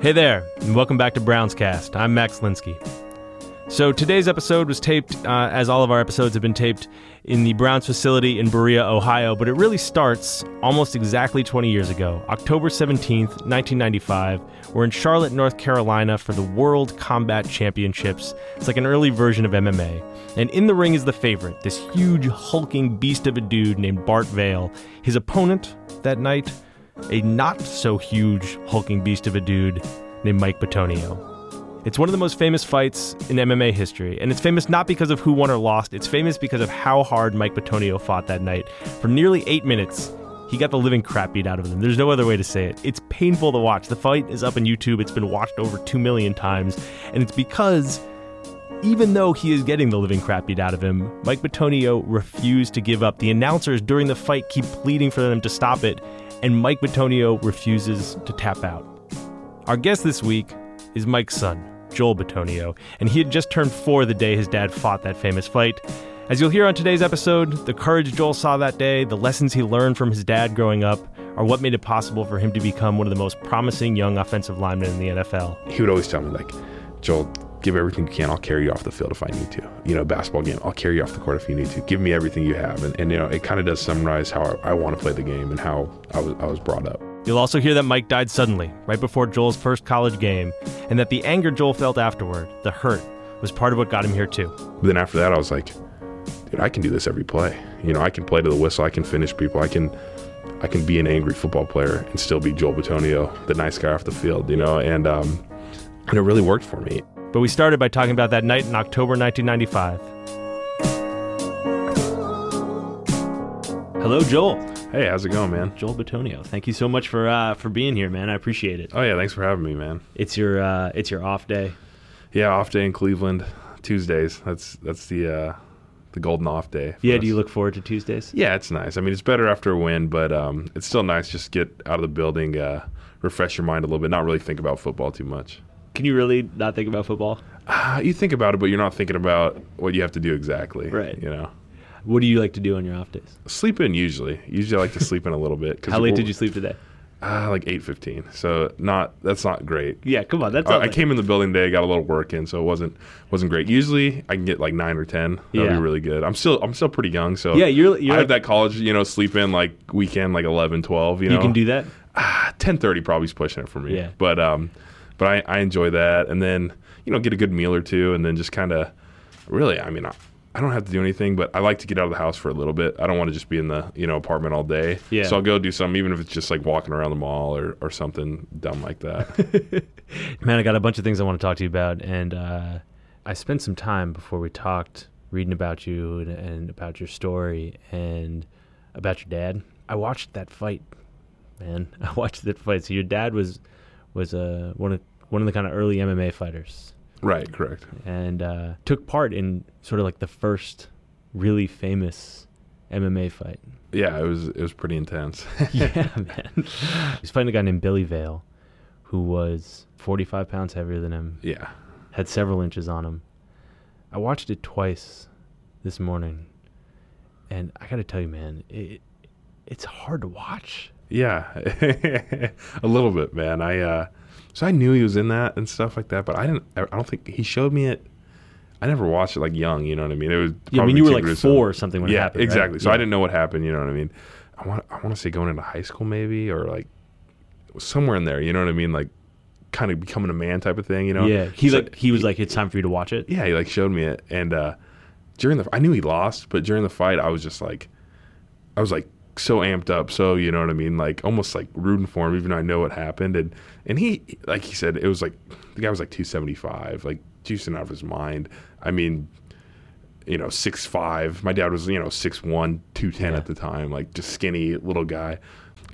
Hey there, and welcome back to Browns Cast. I'm Max Linsky. So today's episode was taped, uh, as all of our episodes have been taped, in the Browns facility in Berea, Ohio, but it really starts almost exactly 20 years ago, October 17th, 1995. We're in Charlotte, North Carolina for the World Combat Championships. It's like an early version of MMA. And in the ring is the favorite, this huge, hulking beast of a dude named Bart Vale. His opponent that night, a not so huge hulking beast of a dude named Mike Bitonio. It's one of the most famous fights in MMA history, and it's famous not because of who won or lost, it's famous because of how hard Mike Bitonio fought that night. For nearly eight minutes, he got the living crap beat out of him. There's no other way to say it. It's painful to watch. The fight is up on YouTube, it's been watched over 2 million times, and it's because even though he is getting the living crap beat out of him, Mike Bitonio refused to give up. The announcers during the fight keep pleading for them to stop it, and Mike Bitonio refuses to tap out. Our guest this week is Mike's son, Joel Bitonio, and he had just turned four the day his dad fought that famous fight. As you'll hear on today's episode, the courage Joel saw that day, the lessons he learned from his dad growing up, are what made it possible for him to become one of the most promising young offensive linemen in the NFL. He would always tell me, like, Joel, give everything you can. I'll carry you off the field if I need to. You know, basketball game, I'll carry you off the court if you need to. Give me everything you have. And, and you know, it kind of does summarize how I, I want to play the game and how I was, I was brought up. You'll also hear that Mike died suddenly, right before Joel's first college game, and that the anger Joel felt afterward, the hurt, was part of what got him here too. But then after that, I was like, dude, I can do this every play. You know, I can play to the whistle. I can finish people. I can, I can be an angry football player and still be Joel Bitonio, the nice guy off the field. You know, and um, and it really worked for me. But we started by talking about that night in October 1995. Hello, Joel. Hey, how's it going, man? Joel Bitonio. Thank you so much for uh, for being here, man. I appreciate it. Oh yeah, thanks for having me, man. It's your uh, it's your off day. Yeah, off day in Cleveland, Tuesdays. That's that's the uh, the golden off day. Yeah. us. Do you look forward to Tuesdays? Yeah, it's nice. I mean, it's better after a win, but um, it's still nice just get out of the building, uh, refresh your mind a little bit, not really think about football too much. Can you really not think about football? Uh, you think about it, but you're not thinking about what you have to do exactly. Right. You know, What do you like to do on your off days? sleep in usually. Usually, I like to sleep in a little bit. How late did you sleep today? Uh, like eight fifteen. So not that's not great. Yeah, come on. That's I, not I came in the building today, got a little work in, so it wasn't wasn't great. Usually, I can get like nine or ten. That'd Yeah. be really good. I'm still I'm still pretty young, so Yeah, you're- you're I have like- that college, you know, sleep in like weekend, like 11, 12, You know, You can do that. ten thirty probably is pushing it for me. Yeah. But um, but I, I enjoy that, and then you know get a good meal or two, and then just kind of really, I mean, I, I don't have to do anything, but I like to get out of the house for a little bit. I don't want to just be in the you know apartment all day. Yeah. So I'll go do something, even if it's just like walking around the mall or or something dumb like that. Man, I got a bunch of things I want to talk to you about, and uh, I spent some time before we talked reading about you and, and about your story and about your dad. I watched that fight, man. I watched that fight. So your dad was was uh, one of one of the kind of early MMA fighters, right. Correct. and uh, took part in sort of like the first really famous MMA fight. Yeah. It was it was pretty intense. yeah, man. He's fighting a guy named Billy Vale, who was 45 pounds heavier than him, yeah. had several inches on him. I watched it twice this morning, and I got to tell you, man, it, it's hard to watch. Yeah, a little bit, man. I uh, so I knew he was in that and stuff like that, but I didn't. I don't think he showed me it. I never watched it like young. You know what I mean? It was. Yeah, I mean, you were like four or something when it yeah, happened. right? exactly. So Yeah. I didn't know what happened. You know what I mean? I want. I want to say going into high school maybe or like somewhere in there. You know what I mean? Like kind of becoming a man type of thing. You know? Yeah, he So- like he was like, it's time for you to watch it. yeah, he like showed me it, and uh, during the I knew he lost, but during the fight, I was just like, I was like so amped up, so you know what I mean, like almost like rooting for him, even though I know what happened, and and he like he said, it was like the guy was like two seventy five, like juicing out of his mind. I mean. You know, six five. My dad was, you know, six one, two ten Yeah. at the time, like just skinny little guy.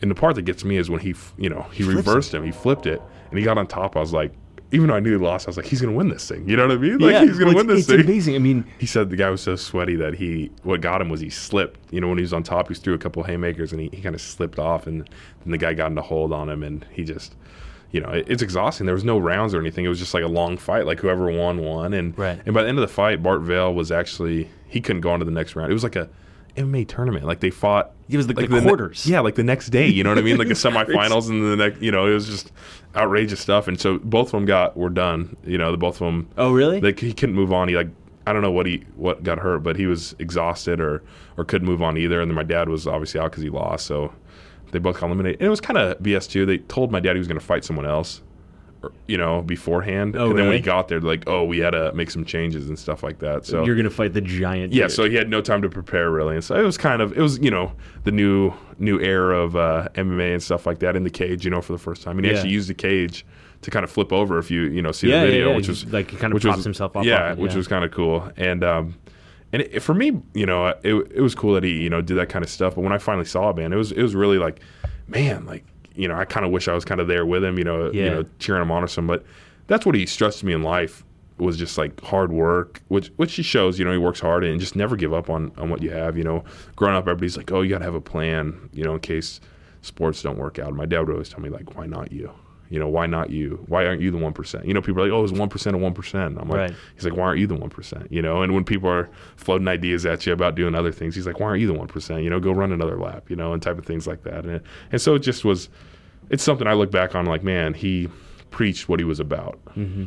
And the part that gets me is when he, you know, he, flips reversed him, he flipped it, and he got on top. I was like, even though I knew he lost, I was like, he's gonna win this thing. You know what I mean? Like he's gonna well, win this it's, thing. It's amazing. I mean, He said the guy was so sweaty that he what got him was he slipped. You know, when he was on top, he threw a couple haymakers and he, he kind of slipped off, and then the guy got into hold on him, and he just, you know, it, it's exhausting. There was no rounds or anything. It was just like a long fight. Like whoever won won, and Right. and by the end of the fight, Bart Vale was actually he couldn't go on to the next round. It was like a MMA tournament. Like they fought. It was like the ne- quarters. yeah, like the next day. You know what I mean? Like the semifinals and the next. You know, it was just outrageous stuff. And so both of them got were done. You know, the both of them. Oh, really? Like he couldn't move on. He like I don't know what he what got hurt, but he was exhausted or or couldn't move on either. And then my dad was obviously out because he lost. So they both got eliminated. And it was kind of BS too. They told my dad he was going to fight someone else, you know, beforehand. Oh, and then when he got there, like, oh, we had to make some changes and stuff like that. So You're gonna fight the giant. yeah, dude. so he had no time to prepare really, and so it was kind of it was you know the new new era of uh, MMA and stuff like that in the cage, you know, for the first time. And he Yeah. actually used the cage to kind of flip over if you you know see Yeah, the video, yeah. which was like, he kind of which props was- himself up Yeah, it, which was kind of cool, and um, and it, for me, you know, it it was cool that he you know did that kind of stuff. But when I finally saw it, man, it was it was really like, man, like you know, I kind of wish I was kind of there with him, you know, you know, cheering him on or something. But that's what he stressed to me in life was just like hard work, which which he shows. You know, he works hard and just never give up on on what you have. You know, growing up, everybody's like, oh, you got to have a plan. You know, in case sports don't work out. My dad would always tell me like, why not you? You know, why not you? Why aren't you the one percent? You know, people are like, oh, it's one percent of one percent. I'm like, Right. he's like, why aren't you the one percent? You know, and when people are floating ideas at you about doing other things, he's like, why aren't you the one percent? You know, go run another lap. You know, and type of things like that. And and so it just was. It's something I look back on like, man, he preached what he was about. Mm-hmm.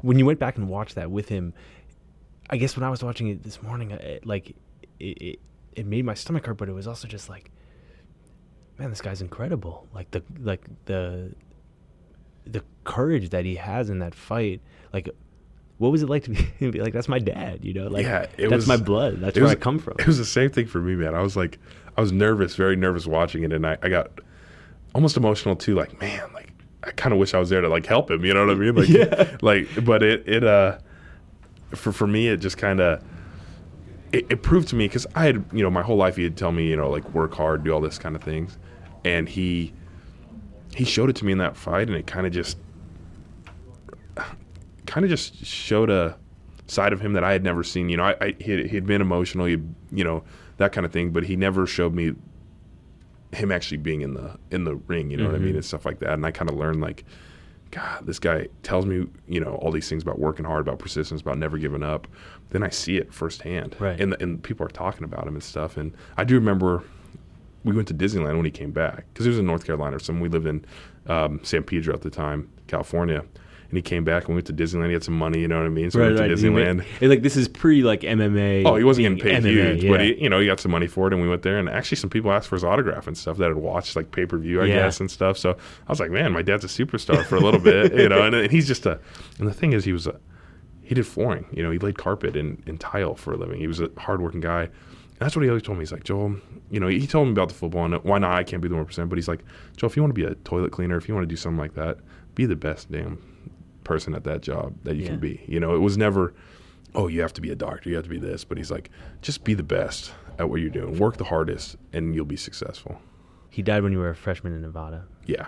when you went back and watched that with him, I guess when I was watching it this morning, it, like it, it, it made my stomach hurt, but it was also just like, man, this guy's incredible. Like the like the the courage that he has in that fight. Like, what was it like to be, be like? That's my dad, you know. Like, Yeah, it that's was- my blood. That's where was- I come from. It was the same thing for me, man. I was like, I was nervous, very nervous watching it, and I, I got almost emotional too. Like, man, like I kind of wish I was there to like help him. You know what I mean? Like, Yeah. Like, but it it uh, for for me, it just kind of. It, it proved to me because I had, you know, my whole life he had tell me, you know, like work hard, do all this kind of things, and he he showed it to me in that fight, and it kind of just kind of just showed a side of him that I had never seen. You know, I, I he he'd been emotional, he you know that kind of thing, but he never showed me him actually being in the in the ring. You know what I Mm-hmm. mean and stuff like that. And I kind of learned like, God, this guy tells me you know all these things about working hard, about persistence, about never giving up. Then I see it firsthand, Right. And the, and people are talking about him and stuff. And I do remember we went to Disneyland when he came back because he was in North Carolina or something. We lived in um, San Pedro at the time, California. And he came back and we went to Disneyland. He had some money, you know what I mean? So we went to Disneyland. and, like this is pre like MMA. Oh, he wasn't getting paid MMA, huge, but he, you know, he got some money for it, and we went there. And actually, some people asked for his autograph and stuff that had watched like pay per view, I Yeah. guess, and stuff. So I was like, man, my dad's a superstar for a little bit, you know. And, and he's just a. And the thing is, he was a. He did flooring, you know. He laid carpet and, and tile for a living. He was a hardworking guy. That's what he always told me. He's like, Joel, you know, he told me about the football and why not? I can't be the one percent. But he's like, Joel, if you want to be a toilet cleaner, if you want to do something like that, be the best damn person at that job that you Yeah. can be. You know, it was never, oh, you have to be a doctor, you have to be this. But he's like, just be the best at what you're doing. Work the hardest, and you'll be successful. He died when you were a freshman in Nevada. Yeah,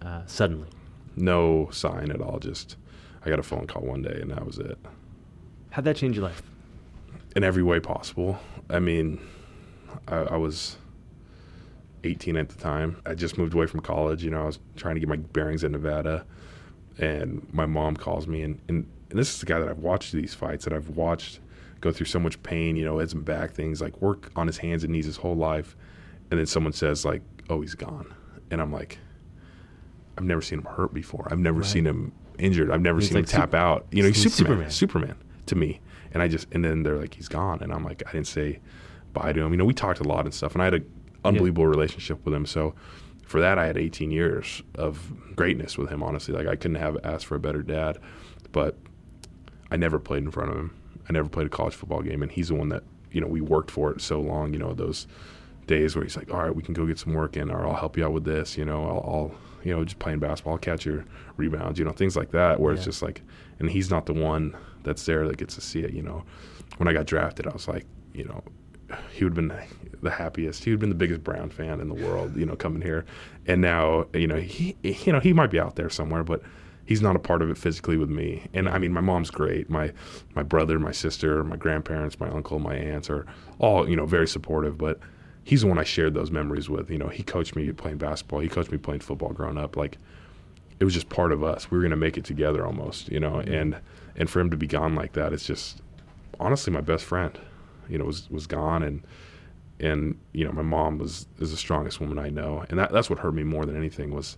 Uh, suddenly. no sign at all. Just I got a phone call one day, and that was it. How'd that change your life? In every way possible. I mean, I, I was 18 at the time. I just moved away from college. You know, I was trying to get my bearings in Nevada, and my mom calls me, and, and, and this is the guy that I've watched these fights, that I've watched go through so much pain, you know, heads and back things, like work on his hands and knees his whole life, and then someone says like, "Oh, he's gone," and I'm like, I've never seen him hurt before. I've never Right. seen him injured. I've never He's seen like him tap Sup- out. You know, he's he's Superman. Superman. Superman to me. And I just and then they're like, he's gone, and I'm like, I didn't say bye to him. You know, we talked a lot and stuff, and I had an unbelievable relationship with him. So for that, I had 18 years of greatness with him. Honestly, like I couldn't have asked for a better dad, but I never played in front of him. I never played a college football game, and he's the one that you know we worked for it so long. You know those days where he's like, "All right, we can go get some work in, or I'll help you out with this." You know, I'll, I'll you know just playing basketball, I'll catch your rebounds. You know, things like that. Where it's just like, and he's not the one that's there that gets to see it. You know, when I got drafted, I was like, you know, he would have been the happiest. He would have been the biggest Brown fan in the world, you know, coming here. And now, you know, he, you know, he might be out there somewhere, but he's not a part of it physically with me. And I mean, my mom's great. My, my brother, my sister, my grandparents, my uncle, my aunts are all, you know, very supportive, but he's the one I shared those memories with. You know, he coached me playing basketball. He coached me playing football growing up. Like, it was just part of us. We were going to make it together almost, you know, and, and for him to be gone like that, it's just honestly my best friend, you know, was, was gone. And, and you know my mom was is the strongest woman I know, and that, that's what hurt me more than anything was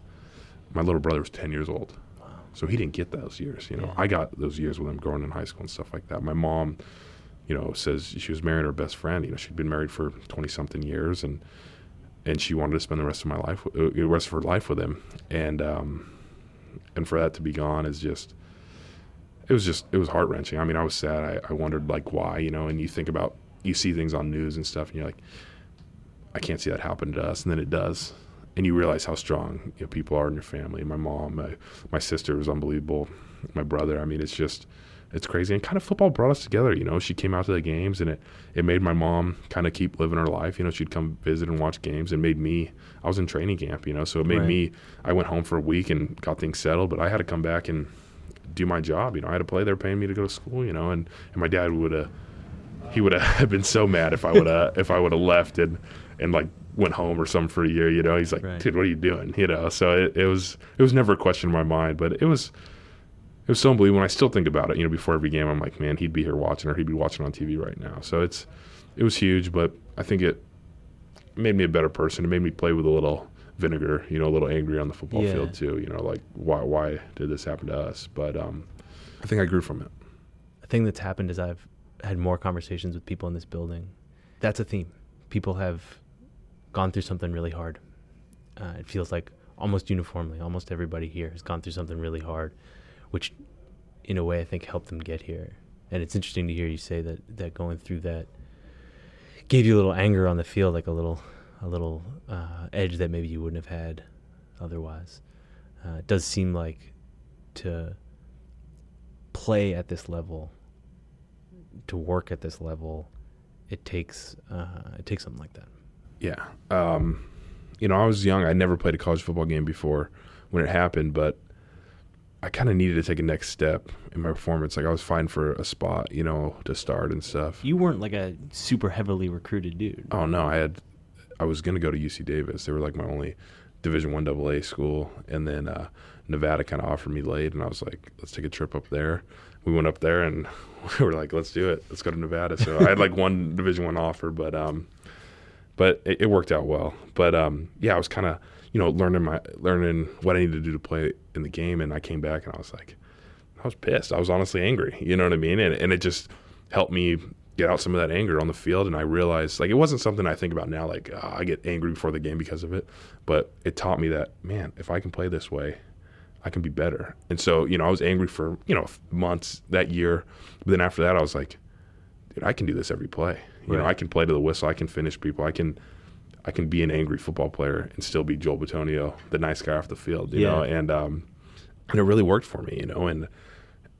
my little brother was ten years old, so he didn't get those years. You know, Yeah. I got those years with him growing in high school and stuff like that. My mom, you know, says she was married to her best friend. You know, she'd been married for twenty something years, and and she wanted to spend the rest of my life, uh, the rest of her life with him, and um, and for that to be gone is just it was just it was heart wrenching. I mean, I was sad. I, I wondered like why, you know, and you think about you see things on news and stuff, and you're like, I can't see that happen to us, and then it does, and you realize how strong you know, people are in your family. My mom, my my sister was unbelievable. My brother. I mean, it's just it's crazy. And kind of football brought us together. You know, she came out to the games, and it it made my mom kind of keep living her life. You know, she'd come visit and watch games, and made me. I was in training camp, you know, so it made Right. me. I went home for a week and got things settled, but I had to come back and do my job. You know, I had to play. They're paying me to go to school. You know, and and my dad would have. He would have been so mad if I would have if I would have left and and like went home or something for a year. You know, he's like, Right. dude, what are you doing? You know, so it, it was it was never a question in my mind, but it was it was so unbelievable. And I still think about it. You know, before every game, I'm like, man, he'd be here watching, or he'd be watching on TV right now. So it's it was huge, but I think it made me a better person. It made me play with a little vinegar, you know, a little angry on the football Yeah. field too. You know, like why why did this happen to us? But um, I think I grew from it. a thing that's happened is I've had more conversations with people in this building. That's a theme. People have gone through something really hard. Uh, it feels like almost uniformly, almost everybody here has gone through something really hard, which, in a way, I think helped them get here. And it's interesting to hear you say that that going through that gave you a little anger on the field, like a little a little uh, edge that maybe you wouldn't have had otherwise. Uh, it does seem like to play at this level, to work at this level, it takes uh, it takes something like that. Yeah. Um, you know, I was young. I never played a college football game before when it happened, but I kind of needed to take a next step in my performance. Like I was fine for a spot, you know, to start and stuff. You weren't like a super heavily recruited dude. Oh no, I had I was gonna go to UC Davis. They were like my only Division One AA school, and then uh, Nevada kind of offered me late, and I was like, let's take a trip up there. We went up there, and we were like, let's do it. Let's go to Nevada. So I had like one Division One offer, but um, but it, it worked out well. But um, yeah, I was kind of you know learning my learning what I needed to do to play in the game, and I came back and I was like, I was pissed. I was honestly angry. You know what I mean? And and it just helped me get out some of that anger on the field. And I realized like it wasn't something I think about now. Like "Ah, I get angry before the game because of it, but it taught me that man, if I can play this way. I can be better. And so, you know, I was angry for, you know, months that year. But then after that, I was like, dude, I can do this every play. You know, I can play to the whistle. I can finish people. I can, I can be an angry football player and still be Joel Bitonio, the nice guy off the field. You Yeah. know, and um, and it really worked for me. You know, and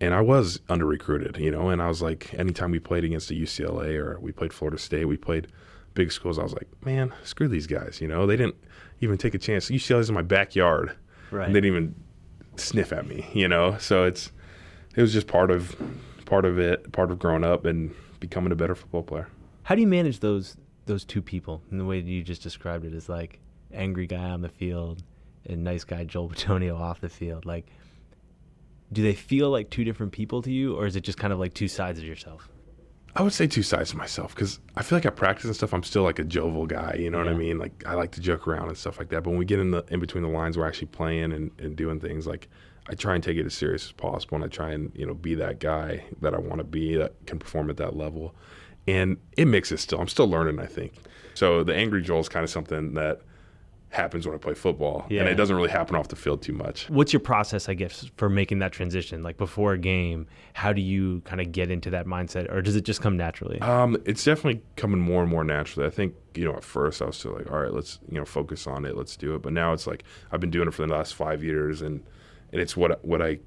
and I was under recruited. You know, and I was like, anytime we played against a UCLA or we played Florida State, we played big schools. I was like, man, screw these guys. You know, they didn't even take a chance. UCLA's in my backyard. Right. And they didn't even sniff at me, you know. So it's it was just part of part of it, part of growing up and becoming a better football player. How do you manage those those two people in the way that you just described it is like angry guy on the field and nice guy Joel Bitonio off the field? Like, do they feel like two different people to you, or is it just kind of like two sides of yourself? I would say two sides to myself because I feel like at practice and stuff, I'm still like a jovial guy. You know what I mean? Like I like to joke around and stuff like that. But when we get in the in between the lines, we're actually playing and, and doing things. Like I try and take it as serious as possible, and I try and you know be that guy that I want to be that can perform at that level. And it mixes still. I'm still learning. I think so. The angry Joel is kind of something that happens when I play football, Yeah. and it doesn't really happen off the field too much. What's your process, I guess, for making that transition? Like before a game, how do you kind of get into that mindset, or does it just come naturally? Um, it's definitely coming more and more naturally. I think you know at first I was still like, all right, let's you know focus on it, let's do it. But now it's like I've been doing it for the last five years, and and it's what what I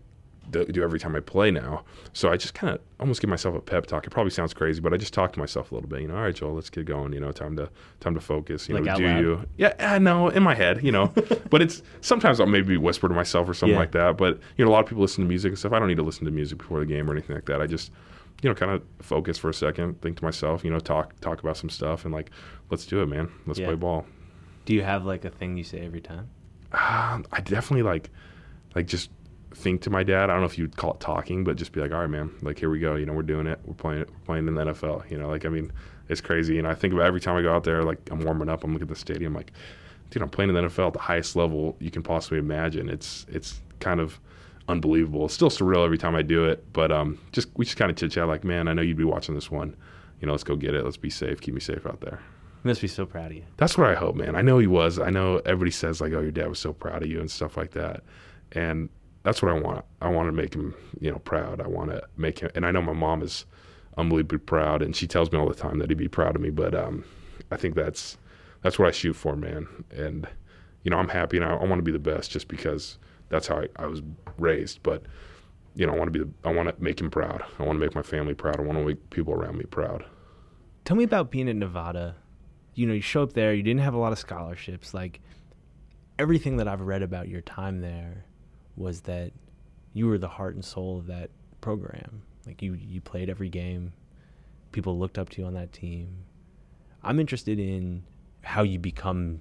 do do every time I play now. So I just kind of almost give myself a pep talk. It probably sounds crazy, but I just talk to myself a little bit. You know, all right, Joel, let's get going. You know, time to time to focus. You Like know, do loud? you? Yeah, uh, no, in my head. You know, but it's sometimes I'll maybe whisper to myself or something Yeah. like that. But you know, a lot of people listen to music and stuff. I don't need to listen to music before the game or anything like that. I just you know, kind of focus for a second, think to myself, you know, talk talk about some stuff, and like, let's do it, man. Let's Yeah. play ball. do you have like a thing you say every time? Um, I definitely like, like just think to my dad. I don't know if you'd call it talking, but just be like, all right, man, like here we go. You know, we're doing it. We're playing it. We're playing in the NFL. You know, like I mean, it's crazy. And I think about every time I go out there, like I'm warming up, I'm looking at the stadium, like, dude, I'm playing in the NFL at the highest level you can possibly imagine. It's it's kind of unbelievable. It's still surreal every time I do it, but um, just we just kind of chit chat, like, man, I know you'd be watching this one. You know, let's go get it. Let's be safe. Keep me safe out there. He must be so proud of you. That's what I hope, man. I know he was. I know everybody says like, "Oh, your dad was so proud of you" and stuff like that, and that's what I want. I want to make him, you know, proud. I want to make him, and I know my mom is unbelievably proud, and she tells me all the time that he'd be proud of me. But um, I think that's that's what I shoot for, man. And you know, I'm happy, and I, I want to be the best, just because that's how I, I was raised. But you know, I want to be. The, I want to make him proud. I want to make my family proud. I want to make people around me proud. Tell me about being at Nevada you know, you show up there, you didn't have a lot of scholarships. Like everything that I've read about your time there was that you were the heart and soul of that program. Like you, you played every game. People looked up to you on that team. I'm interested in how you become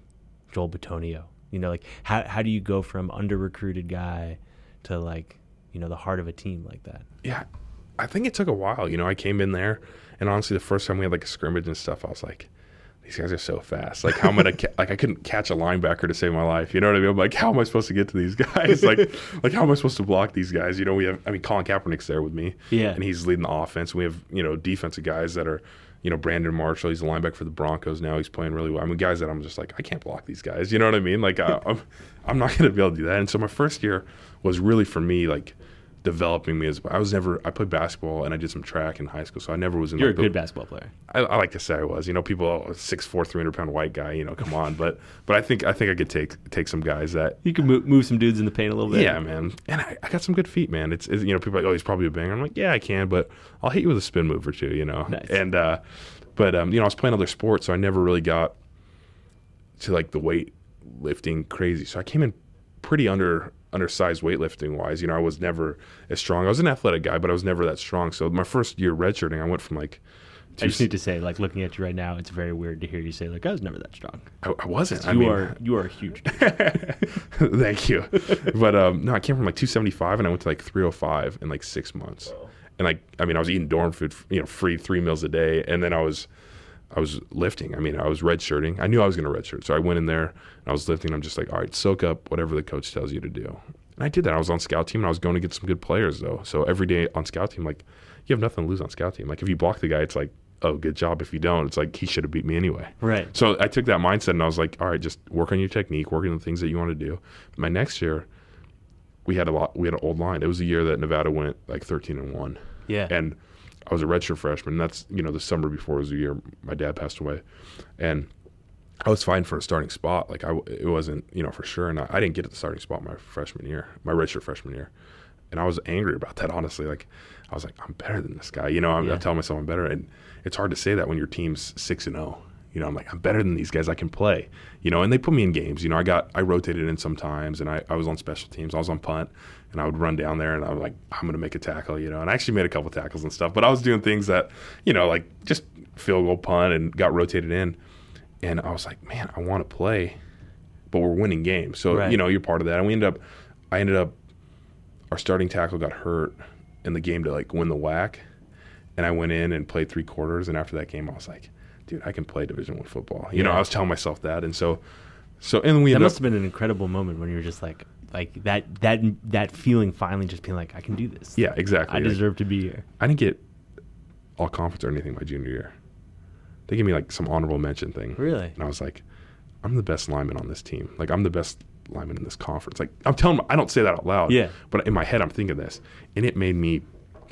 Joel Bitonio. You know, like how how do you go from under recruited guy to like, you know, the heart of a team like that? Yeah. I think it took a while. You know, I came in there and honestly the first time we had like a scrimmage and stuff, I was like, these guys are so fast. Like how am I gonna ca- like I couldn't catch a linebacker to save my life. You know what I mean? I'm like, how am I supposed to get to these guys? like like how am I supposed to block these guys? You know, we have I mean Colin Kaepernick's there with me. Yeah. And he's leading the offense. We have, you know, defensive guys that are you know, Brandon Marshall, he's a linebacker for the Broncos now. He's playing really well. I mean, guys that I'm just like, I can't block these guys. You know what I mean? Like, I, I'm, I'm not going to be able to do that. And so my first year was really for me, like, developing me as I was never I played basketball and I did some track in high school, so I never was in. You're like, a good the, basketball player. I, I, like to say I was. You know, people oh, six four, three hundred pound white guy. You know, come on, but but I think I think I could take take some guys that you can move, move some dudes in the paint a little bit. Yeah, man, and I, I got some good feet, man. It's, it's, you know people are like oh he's probably a banger. I'm like yeah I can, but I'll hit you with a spin move or two. You know, nice. and uh, but um, you know I was playing other sports, so I never really got to like the weight lifting crazy. So I came in pretty under undersized weightlifting wise. You know, I was never as strong. I was an athletic guy, but I was never that strong. So my first year redshirting, I went from like. I just need to say, like looking at you right now, it's very weird to hear you say, like, I was never that strong. I, I wasn't. You I mean, are you are a huge. Thank you. But um, no, I came from like 275 and I went to like 305 in like six months. And like, I mean, I was eating dorm food, you know, free three meals a day, and then I was I was lifting. I mean, I was redshirting. I knew I was going to redshirt, so I went in there and I was lifting. I'm just like, all right, soak up whatever the coach tells you to do. And I did that. I was on scout team and I was going to get some good players though. So every day on scout team, like you have nothing to lose on scout team. Like if you block the guy, it's like, oh, good job. If you don't, it's like he should have beat me anyway. Right. So I took that mindset and I was like, all right, just work on your technique, work on the things that you want to do. My next year, we had a lot. We had an old line. It was a year that Nevada went like 13 and one. Yeah. And I was a redshirt freshman. That's you know the summer before was the year my dad passed away, and I was fine for a starting spot. Like I, it wasn't you know for sure, and I, I didn't get at the starting spot my freshman year, my redshirt freshman year, and I was angry about that. Honestly, like I was like, I'm better than this guy. You know, I'm, yeah. I'm telling myself I'm better, and it's hard to say that when your team's six and zero. You know, I'm like, I'm better than these guys. I can play. You know, and they put me in games. You know, I got, I rotated in sometimes, and I, I was on special teams. I was on punt, and I would run down there, and I was like, I'm going to make a tackle. You know, and I actually made a couple tackles and stuff. But I was doing things that, you know, like just field goal punt and got rotated in, and I was like, man, I want to play, but we're winning games. So right. you know, you're part of that. And we ended up, I ended up, our starting tackle got hurt in the game to like win the WAC and I went in and played three quarters. And after that game, I was like dude, I can play Division One football. You yeah. know, I was telling myself that, and so, so, and we that must up, have been an incredible moment when you were just like, like that, that, that feeling finally just being like, I can do this. Yeah, exactly. I like, deserve to be here. I didn't get all conference or anything my junior year. They gave me like some honorable mention thing. Really? And I was like, I'm the best lineman on this team. Like I'm the best lineman in this conference. Like I'm telling, I don't say that out loud. Yeah. But in my head, I'm thinking this, and it made me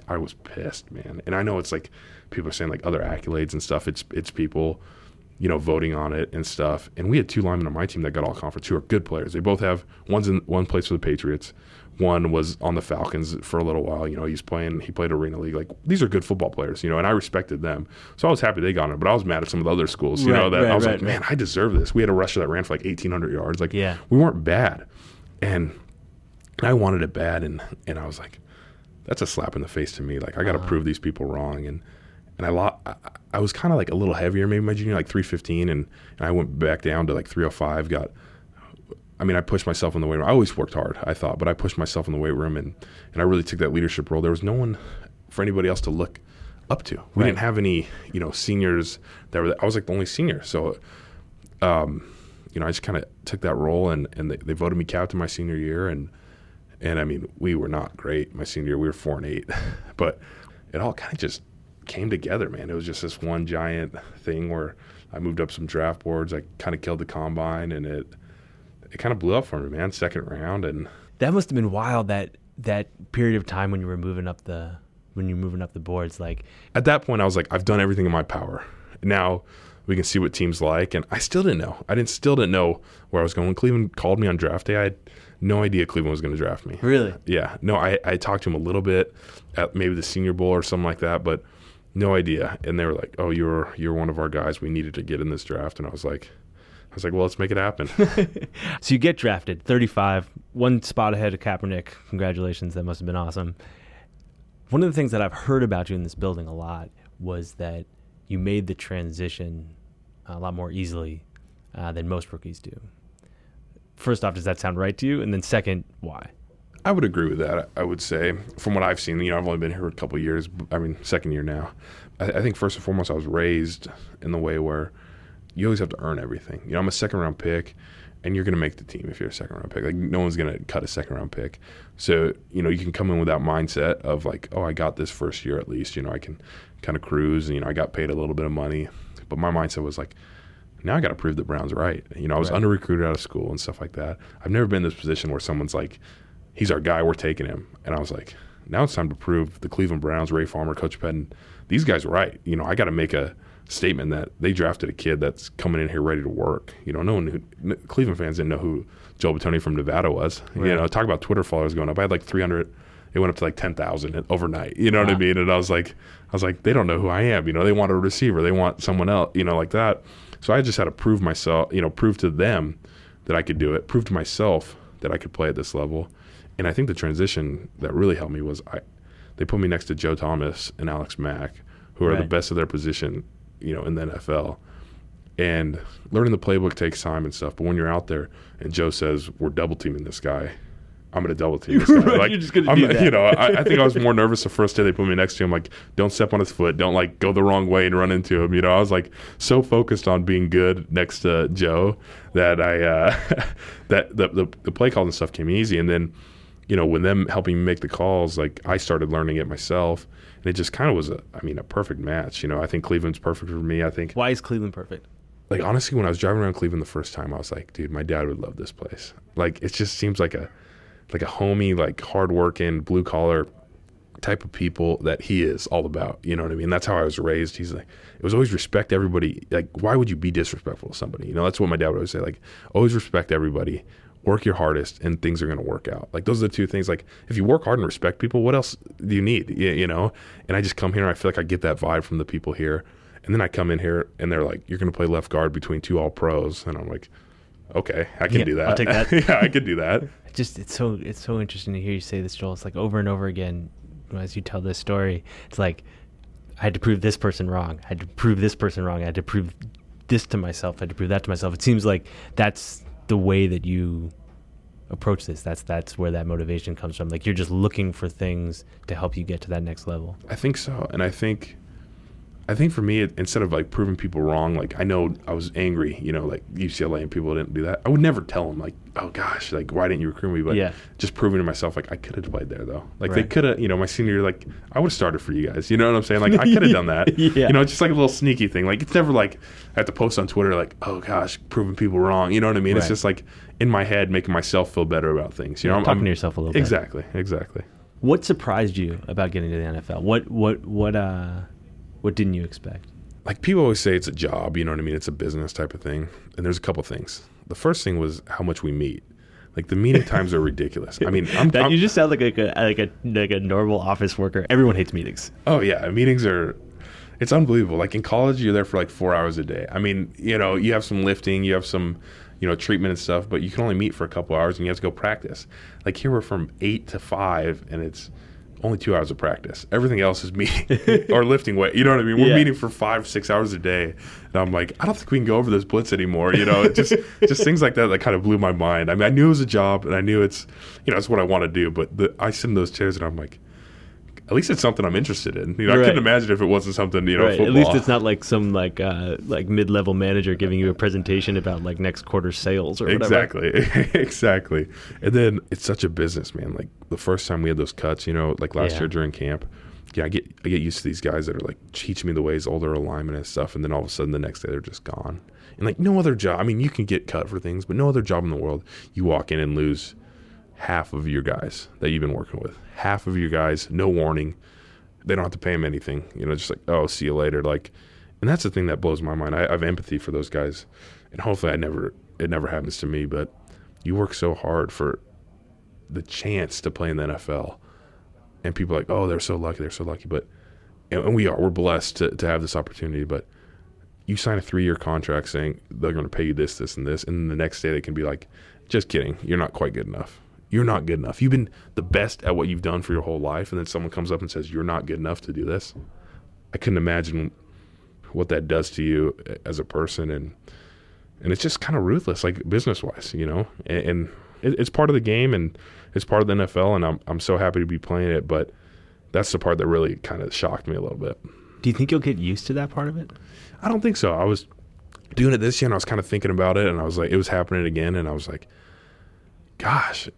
I was pissed, man. And I know it's like people are saying like other accolades and stuff. It's it's people, you know, voting on it and stuff. And we had two linemen on my team that got all conference who are good players. They both have one's in one place for the Patriots. One was on the Falcons for a little while. You know, he's playing. He played Arena League. Like these are good football players. You know, and I respected them. So I was happy they got it. But I was mad at some of the other schools. You right, know, that right, I was right, like, man, I deserve this. We had a rusher that ran for like 1,800 yards. Like, yeah. we weren't bad, and I wanted it bad. And and I was like, that's a slap in the face to me. Like I got to uh-huh. prove these people wrong, and and I lo- I, I was kind of like a little heavier, maybe my junior, like 315, and, and I went back down to like 305. Got I mean, I pushed myself in the weight room. I always worked hard, I thought, but I pushed myself in the weight room and, and I really took that leadership role. There was no one for anybody else to look up to. We Right. didn't have any, you know, seniors that were, I was like the only senior. So, um, you know, I just kind of took that role and, and they, they voted me captain my senior year. And, and I mean, we were not great my senior year. We were four and eight, but it all kind of just came together, man. It was just this one giant thing where I moved up some draft boards. I kind of killed the combine and it, it kind of blew up for me, man. Second round. And That must have been wild. That that period of time when you were moving up the when you're moving up the boards, like at that point, I was like, I've done everything in my power. Now we can see what teams like. And I still didn't know. I didn't still didn't know where I was going. When Cleveland called me on draft day, I had no idea Cleveland was going to draft me. really. Yeah. No, I, I talked to him a little bit at maybe the Senior Bowl or something like that, but no idea. And they were like, "Oh, you're you're one of our guys. We needed to get in this draft." And I was like, I was like, "Well, let's make it happen." So you get drafted, 35, one spot ahead of Kaepernick. Congratulations, that must have been awesome. One of the things that I've heard about you in this building a lot was that you made the transition a lot more easily uh, than most rookies do. First off, does that sound right to you? And then second, why? I would agree with that. I would say, from what I've seen, you know, I've only been here a couple of years. I mean, second year now. I, I think first and foremost, I was raised in the way where you always have to earn everything. You know, I'm a second round pick, and you're going to make the team if you're a second round pick. Like no one's going to cut a second round pick. So you know, you can come in with that mindset of like, oh, I got this first year at least. You know, I can kind of cruise. And, you know, I got paid a little bit of money, but my mindset was like. Now I got to prove that Brown's right. You know, I was Right. under recruited out of school and stuff like that. I've never been in this position where someone's like, he's our guy, we're taking him. And I was like, now it's time to prove the Cleveland Browns, Ray Farmer, Coach Penn, these guys are right. You know, I got to make a statement that they drafted a kid that's coming in here ready to work. You know, no one, who, Cleveland fans didn't know who Joe Batoni from Nevada was. Right. You know, talk about Twitter followers going up. I had like 300. It went up to like 10,000 overnight. You know what I mean? And I was like, I was like, they don't know who I am. You know, they want a receiver. They want someone else, you know, like that. So I just had to prove myself, you know, prove to them that I could do it, prove to myself that I could play at this level. And I think the transition that really helped me was I they put me next to Joe Thomas and Alex Mack, who are the best of their position, you know, in the NFL. And learning the playbook takes time and stuff. But when you're out there and Joe says, We're double teaming this guy, I'm gonna double team this guy. Right, Like you're just gonna I'm, do that. you know, I, I think I was more nervous the first day they put me next to him, like, don't step on his foot, don't like go the wrong way and run into him. You know, I was like so focused on being good next to Joe that I uh that the, the the play calls and stuff came easy. And then, you know, when them helping me make the calls, like I started learning it myself. And it just kind of was a I mean, a perfect match. You know, I think Cleveland's perfect for me. I think Why is Cleveland perfect? like honestly when I was driving around Cleveland the first time, I was like, dude, my dad would love this place. Like it just seems like a like a homey, like hardworking, blue collar type of people that he is all about. You know what I mean? That's how I was raised. He's like it was always respect everybody. Like why would you be disrespectful to somebody? You know, that's what my dad would always say. Like always respect everybody. Work your hardest, and things are going to work out. Like those are the two things. Like if you work hard and respect people, what else do you need? You, you know. And I just come here, and I feel like I get that vibe from the people here. And then I come in here and they're like, "You're going to play left guard between two All Pros," and I'm like, "Okay, I can Yeah, do that. I'll take that. yeah, I can do that." Just it's so it's so interesting to hear you say this, Joel. It's like over and over again as you tell this story. It's like I had to prove this person wrong. I had to prove this person wrong. I had to prove this to myself. I had to prove that to myself. It seems like that's the way that you approach this. That's that's where that motivation comes from. Like you're just looking for things to help you get to that next level. I think so, and I think, I think for me, it, instead of like proving people wrong, like I know I was angry, you know, like UCLA and people didn't do that. I would never tell them like, oh gosh, like why didn't you recruit me? But Yeah. just proving to myself like I could have played there though. Like they could have, you know, my senior year, like I would have started for you guys. You know what I'm saying? Like I could have done that. Yeah. You know, just like a little sneaky thing. Like it's never like I have to post on Twitter like, oh gosh, proving people wrong. You know what I mean? It's just like in my head making myself feel better about things. You know, I'm- talking I'm- to yourself a little bit. Exactly. Exactly. What surprised you about getting to the NFL? What what what uh what didn't you expect? like people always say it's a job, you know what I mean? It's a business type of thing. And there's a couple things. The first thing was how much we meet. Like the meeting times are ridiculous. I mean, I'm, That I'm- you just sound like a, like a like a normal office worker. Everyone hates meetings. oh yeah, meetings are it's unbelievable. Like in college, you're there for like four hours a day. I mean, you know, you have some lifting, you have some, you know, treatment and stuff, but you can only meet for a couple hours and you have to go practice. Like here, we're from eight to five, and it's only two hours of practice. Everything else is meeting or lifting weight. You know what I mean? We're Yeah. meeting for five, six hours a day. And I'm like, I don't think we can go over this blitz anymore. You know, just just things like that that kind of blew my mind. I mean, I knew it was a job and I knew it's, you know, it's what I want to do. But the, I sit in those chairs and I'm like, at least it's something I'm interested in. You know, I couldn't imagine if it wasn't something, you know, Right. football. At least it's not like some like uh, like mid level manager giving you a presentation about like next quarter's sales or whatever. Exactly, exactly. And then it's such a business, man. Like the first time we had those cuts, you know, like last Yeah. year during camp. Yeah, I get I get used to these guys that are like teaching me the ways, all their alignment and stuff, and then all of a sudden the next day they're just gone. And like no other job. I mean, you can get cut for things, but no other job in the world you walk in and lose half of your guys that you've been working with. Half of your guys, no warning. They don't have to pay them anything. You know, just like oh, see you later. Like, and that's the thing that blows my mind. I, I have empathy for those guys, and hopefully, I never it never happens to me. But you work so hard for the chance to play in the NFL, and people are like, oh, they're so lucky, they're so lucky. But and we are, we're blessed to to have this opportunity. But you sign a three year contract saying they're going to pay you this, this, and this, and then the next day they can be like, just kidding, you're not quite good enough. You're not good enough. You've been the best at what you've done for your whole life, and then someone comes up and says you're not good enough to do this. I couldn't imagine what that does to you as a person, and and it's just kind of ruthless, like business wise, you know. And, and it, it's part of the game, and it's part of the NFL, and I'm I'm so happy to be playing it. But that's the part that really kind of shocked me a little bit. Do you think you'll get used to that part of it? I don't think so. I was doing it this year, and I was kind of thinking about it, and I was like, it was happening again, and I was like, gosh,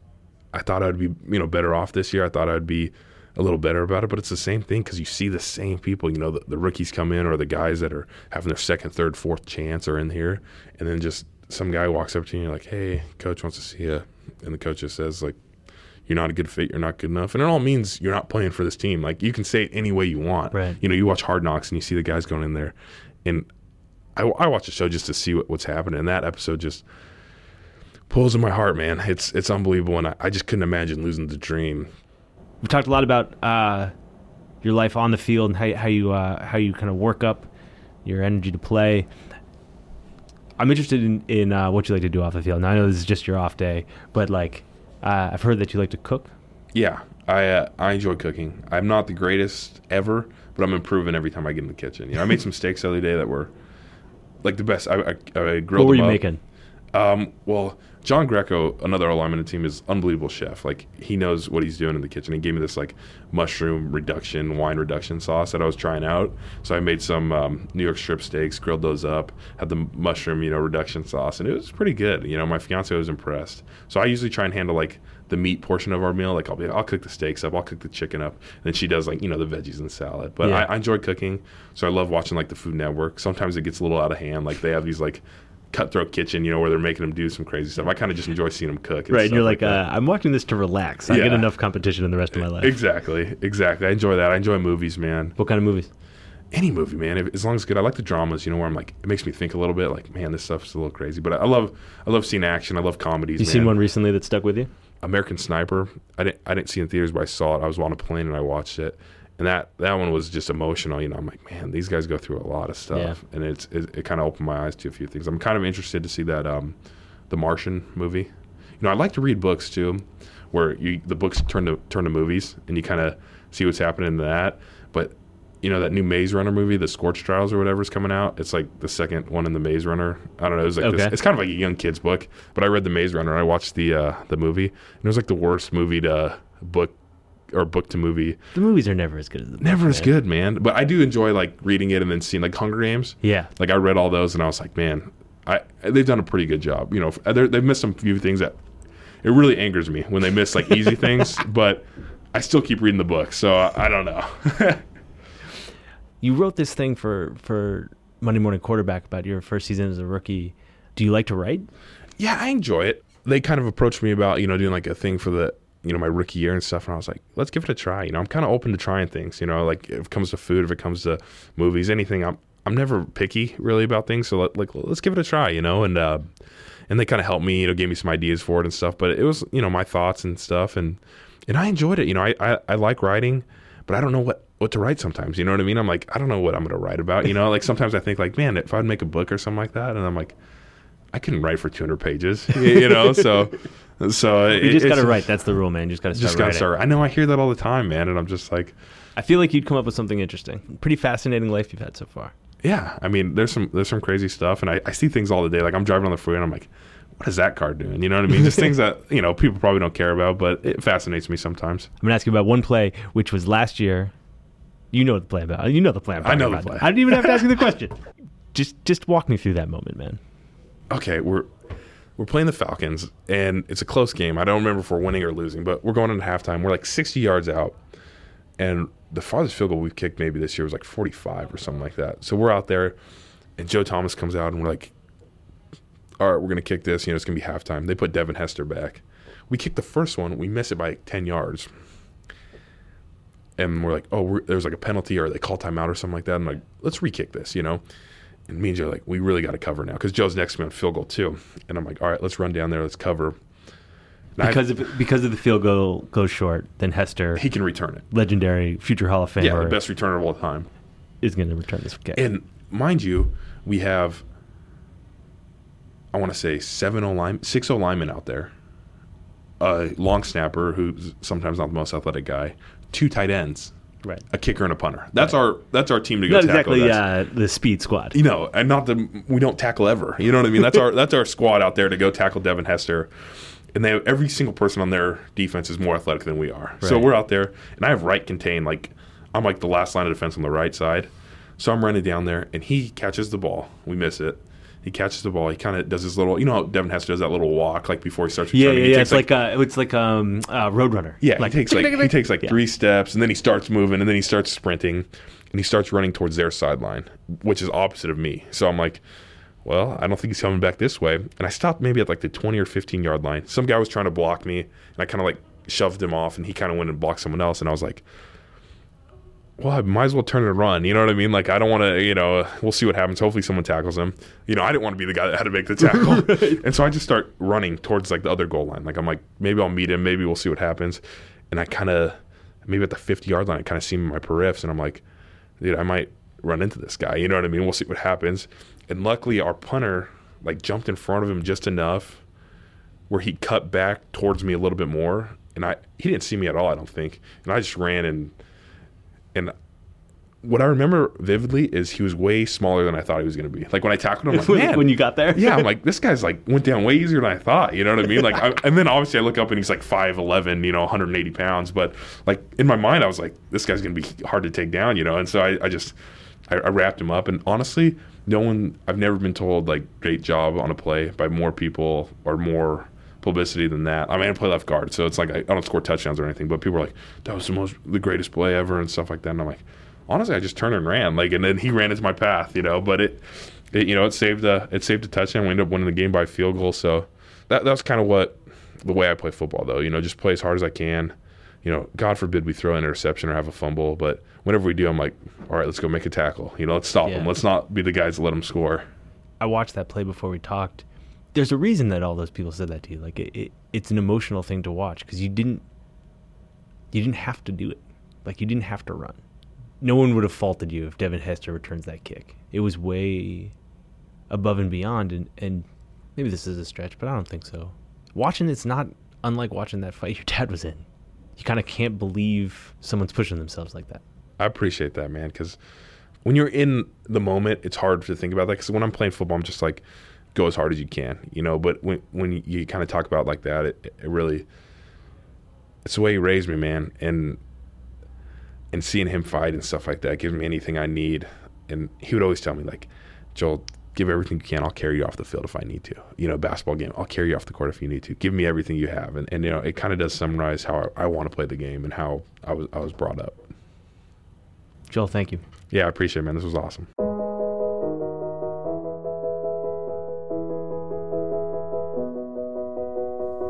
I thought I'd be you know better off this year. I thought I'd be a little better about it, but it's the same thing because you see the same people. You know, the, the rookies come in, or the guys that are having their second, third, fourth chance are in here, and then just some guy walks up to you and you're like, hey, coach wants to see you, and the coach just says like. You're not a good fit. You're not good enough, and it all means you're not playing for this team. Like you can say it any way you want. Right. You know, you watch Hard Knocks and you see the guys going in there, and I, I watch the show just to see what, what's happening. And that episode just pulls in my heart, man. It's it's unbelievable, and I, I just couldn't imagine losing the dream. We talked a lot about uh, your life on the field and how, how you uh, how you kind of work up your energy to play. I'm interested in, in uh, what you like to do off the field. Now I know this is just your off day, but like uh, I've heard that you like to cook. Yeah, I uh, I enjoy cooking. I'm not the greatest ever, but I'm improving every time I get in the kitchen. You know, I made some steaks the other day that were like the best. I, I, I grilled What were them you up. making? Um, well, John Greco, another alignment of the team, is unbelievable chef. Like he knows what he's doing in the kitchen. He gave me this like mushroom reduction, wine reduction sauce that I was trying out. So I made some um, New York strip steaks, grilled those up, had the mushroom, you know, reduction sauce, and it was pretty good. You know, my fiance was impressed. So I usually try and handle like the meat portion of our meal. Like I'll be, I'll cook the steaks up, I'll cook the chicken up, and then she does like you know the veggies and salad. But Yeah. I, I enjoy cooking, so I love watching like the Food Network. Sometimes it gets a little out of hand. Like they have these like cutthroat kitchen, you know, where they're making them do some crazy stuff. I kind of just enjoy seeing them cook. Right, and you're stuff like, uh, I'm watching this to relax. I Yeah. get enough competition in the rest of my life. exactly, exactly. I enjoy that. I enjoy movies, man. What kind of movies? Any movie, man. If, as long as it's good. I like the dramas, you know, where I'm like, it makes me think a little bit. Like, man, this stuff's a little crazy. But I, I love, I love seeing action. I love comedies. You man. seen one recently that stuck with you? American Sniper. I didn't, I didn't see it in theaters, but I saw it. I was on a plane and I watched it, and that that one was just emotional. You know, I'm like, man, these guys go through a lot of stuff, and it's it, it kind of opened my eyes to a few things. I'm kind of interested to see that um, the Martian movie. You know, I like to read books too, where you the books turn to turn to movies, and you kind of see what's happening in that. But you know that new Maze Runner movie, the Scorch Trials or whatever is coming out. It's like the second one in the Maze Runner. I don't know. It's like this, Okay. it's kind of like a young kid's book. But I read the Maze Runner. and I watched the uh, the movie, and it was like the worst movie to book or book to movie. The movies are never as good as the Never books, as man. good, man. But I do enjoy like reading it and then seeing like Hunger Games. Yeah, Like I read all those, and I was like, man, I they've done a pretty good job. You know, they've missed some few things that it really angers me when they miss like easy things. But I still keep reading the book, so I, I don't know. you wrote this thing for for Monday Morning Quarterback about your first season as a rookie. Do you like to write? yeah, I enjoy it. They kind of approached me about you know doing like a thing for the you know my rookie year and stuff, and I was like, let's give it a try. You know, I'm kind of open to trying things. You know, like if it comes to food, if it comes to movies, anything. I'm I'm never picky really about things, so let, like let's give it a try. You know, and uh, and they kind of helped me. You know, gave me some ideas for it and stuff. But it was you know my thoughts and stuff, and and I enjoyed it. You know, I I, I like writing, but I don't know what what to write sometimes. You know what I mean? I'm like I don't know what I'm to write about. You know, like sometimes I think like man, if I'd make a book or something like that, and I'm like. I couldn't write for 200 pages, you know. so So You it- just got to write. That's the rule, man. You just got to Just gotta start. I know I hear that all the time, man, and I'm just like, I feel like you'd come up with something interesting. Pretty fascinating life you've had so far. yeah. I mean, there's some there's some crazy stuff, and I, I see things all the day. Like I'm driving on the freeway, and I'm like, what is that car doing? You know what I mean? Just things that you know people probably don't care about, but it fascinates me sometimes. I'm gonna ask you about one play, which was last year. You know the play about. You know the play. I'm I know the about. play. I didn't even have to ask you the question. Just, just walk me through that moment, man. okay, we're we're playing the Falcons, and it's a close game. I don't remember if we're winning or losing, but we're going into halftime. We're like 60 yards out, and the farthest field goal we've kicked maybe this year was like 45 or something like that. So we're out there, and Joe Thomas comes out, and we're like, "All right, we're gonna kick this. You know, it's gonna be halftime." They put Devin Hester back. We kick the first one, we miss it by like 10 yards, and we're like, "Oh, there's like a penalty, or they call timeout or something like that." I'm like, "Let's re-kick this," you know. And me and Joe are like, we really got to cover now because Joe's next to me on field goal too. And I'm like, all right, let's run down there, let's cover. And Because of because of the field goal goes short, then Hester, he can return it. legendary future Hall of Famer, Yeah, the best returner of all time. is going to return this kick. And mind you, we have, I want to say seven O line, six O linemen out there. A long snapper who's sometimes not the most athletic guy. Two tight ends, right. a kicker and a punter. That's our that's our team to go Not tackle. exactly That's- uh, the speed squad. you know, and not the we don't tackle ever. You know what I mean? That's our that's our squad out there to go tackle Devin Hester. And they have every single person on their defense is more athletic than we are. So we're out there and I have right contain like I'm like the last line of defense on the right side. So I'm running down there and he catches the ball. We miss it. He catches the ball. He kind of does his little, you know, how Devin Hester does that little walk like before he starts Yeah, returning. yeah, He yeah. It's like, uh, it's like um, uh, Roadrunner. yeah, like he takes like he takes like Yeah. three steps, and then he starts moving, and then he starts sprinting, and he starts running towards their sideline, which is opposite of me. So I'm like, well, I don't think he's coming back this way. And I stopped maybe at like the 20 or 15 yard line. Some guy was trying to block me, and I kind of like shoved him off, and he kind of went and blocked someone else, and I was like. Well, I might as well turn and run. You know what I mean? Like, I don't want to, you know, we'll see what happens. Hopefully, someone tackles him. You know, I didn't want to be the guy that had to make the tackle. And so I just start running towards like the other goal line. Like, I'm like, maybe I'll meet him. Maybe we'll see what happens. And I kind of, maybe at the 50 yard line, I kind of see him in my periffs. And I'm like, dude, I might run into this guy. You know what I mean? We'll see what happens. And luckily, our punter like jumped in front of him just enough where he cut back towards me a little bit more. And I, he didn't see me at all, I don't think. And I just ran and, and what I remember vividly is he was way smaller than I thought he was going to be. Like when I tackled him, I'm like, man, when you got there. yeah, I'm like, this guy's like went down way easier than I thought. You know what I mean? Like, I, and then obviously I look up and he's like 5'11, you know, 180 pounds. But like in my mind, I was like, this guy's gonna be hard to take down, you know. And so I, I just I, I wrapped him up. And honestly, no one I've never been told like great job on a play by more people or more publicity than that. I mean, I play left guard, so it's like I, I don't score touchdowns or anything. But people are like, that was the most the greatest play ever and stuff like that. And I'm like, honestly, I just turned and ran. Like, and then he ran into my path, you know. But it, it you know, it saved a it saved a touchdown. We ended up winning the game by field goal. So that that's kind of what the way I play football, though. You know, just play as hard as I can. You know, God forbid we throw an interception or have a fumble, but whenever we do, I'm like, all right, let's go make a tackle. You know, let's stop Yeah. them. Let's not be the guys that let them score. I watched that play before we talked. There's a reason that all those people said that to you. Like it, it it's an emotional thing to watch because you didn't you didn't have to do it. Like you didn't have to run. No one would have faulted you if Devin Hester returns that kick. It was way above and beyond, and and maybe this is a stretch, but I don't think so. Watching it's not unlike watching that fight your dad was in. You kind of can't believe someone's pushing themselves like that. I appreciate that, man, because when you're in the moment, it's hard to think about that. Because when I'm playing football, I'm just like, go as hard as you can, you know. But when when you, kind of talk about it like that, it, it really, it's the way he raised me, man, and and seeing him fight and stuff like that gives me anything I need. And he would always tell me like, Joel, give everything you can. I'll carry you off the field if I need to. You know, basketball game, I'll carry you off the court if you need to. Give me everything you have. And and you know, it kind of does summarize how I, I want to play the game and how I was I was brought up. Joel, thank you. Yeah, I appreciate it, man. This was awesome.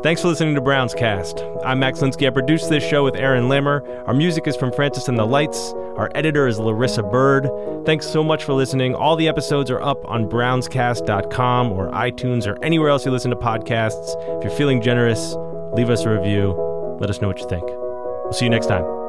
Thanks for listening to Browns Cast. I'm Max Linsky. I produced this show with Aaron Lammer. Our music is from Francis and the Lights. Our editor is Larissa Bird. Thanks so much for listening. All the episodes are up on brownscast.com or iTunes or anywhere else you listen to podcasts. If you're feeling generous, leave us a review. Let us know what you think. We'll see you next time.